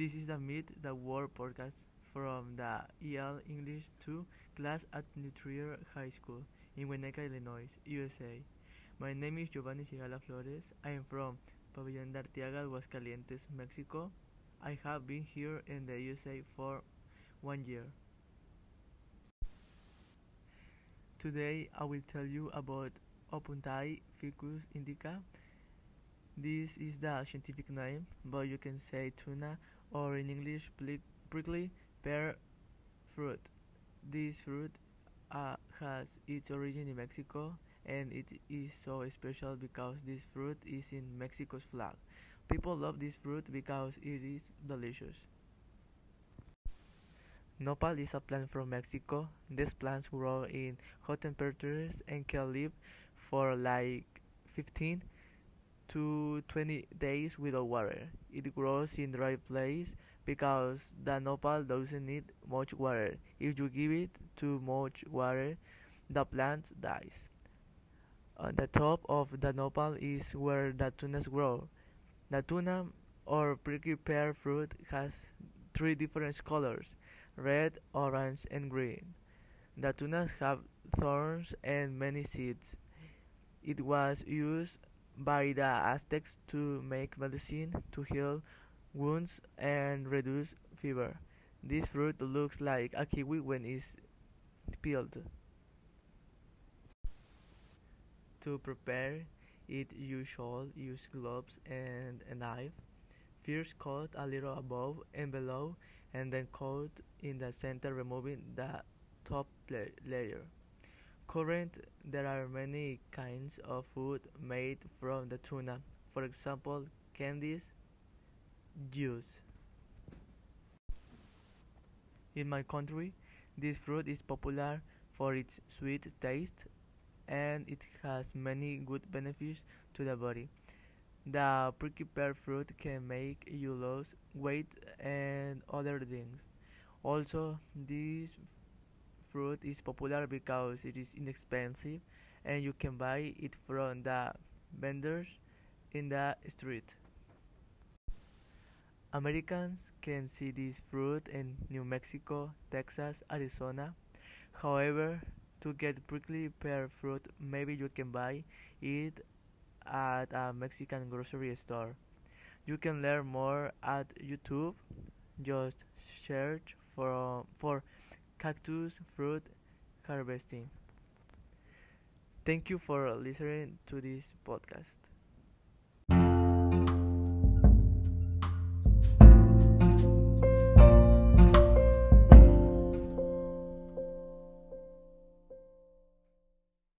This is the Meet the World podcast from the EL English 2 class at New Trier High School in Winnetka, Illinois, USA. My name is Giovanni Sigala Flores. I am from Pabellón de Arteaga, Aguascalientes, Mexico. I have been here in the USA for one year. Today I will tell you about Opuntia ficus indica. This is the scientific name, but you can say tuna or in English prickly pear fruit. This fruit uh, has its origin in Mexico and it is so special because this fruit is in Mexico's flag. People love this fruit because it is delicious. Nopal is a plant from Mexico. These plants grow in hot temperatures and can live for like 15 to 20 days without water. It grows in dry place because the nopal doesn't need much water. If you give it too much water, the plant dies. On the top of the nopal is where the tunas grow. The tuna or prickly pear fruit has three different colors red, orange, and green. The tunas have thorns and many seeds. It was used by the Aztecs to make medicine to heal wounds and reduce fever. This fruit looks like a kiwi when it's peeled. To prepare it you should use gloves and a knife. First cut a little above and below and then cut in the center removing the top layer. Current there are many kinds of food made from the tuna. For example, candies, juice. In my country, this fruit is popular for its sweet taste and it has many good benefits to the body. The pear fruit can make you lose weight and other things. Also, this fruit is popular because it is inexpensive and you can buy it from the vendors in the street. Americans can see this fruit in New Mexico, Texas, Arizona. However, to get prickly pear fruit, maybe you can buy it at a Mexican grocery store. You can learn more at YouTube. Just search for for cactus fruit harvesting. Thank you for listening to this podcast.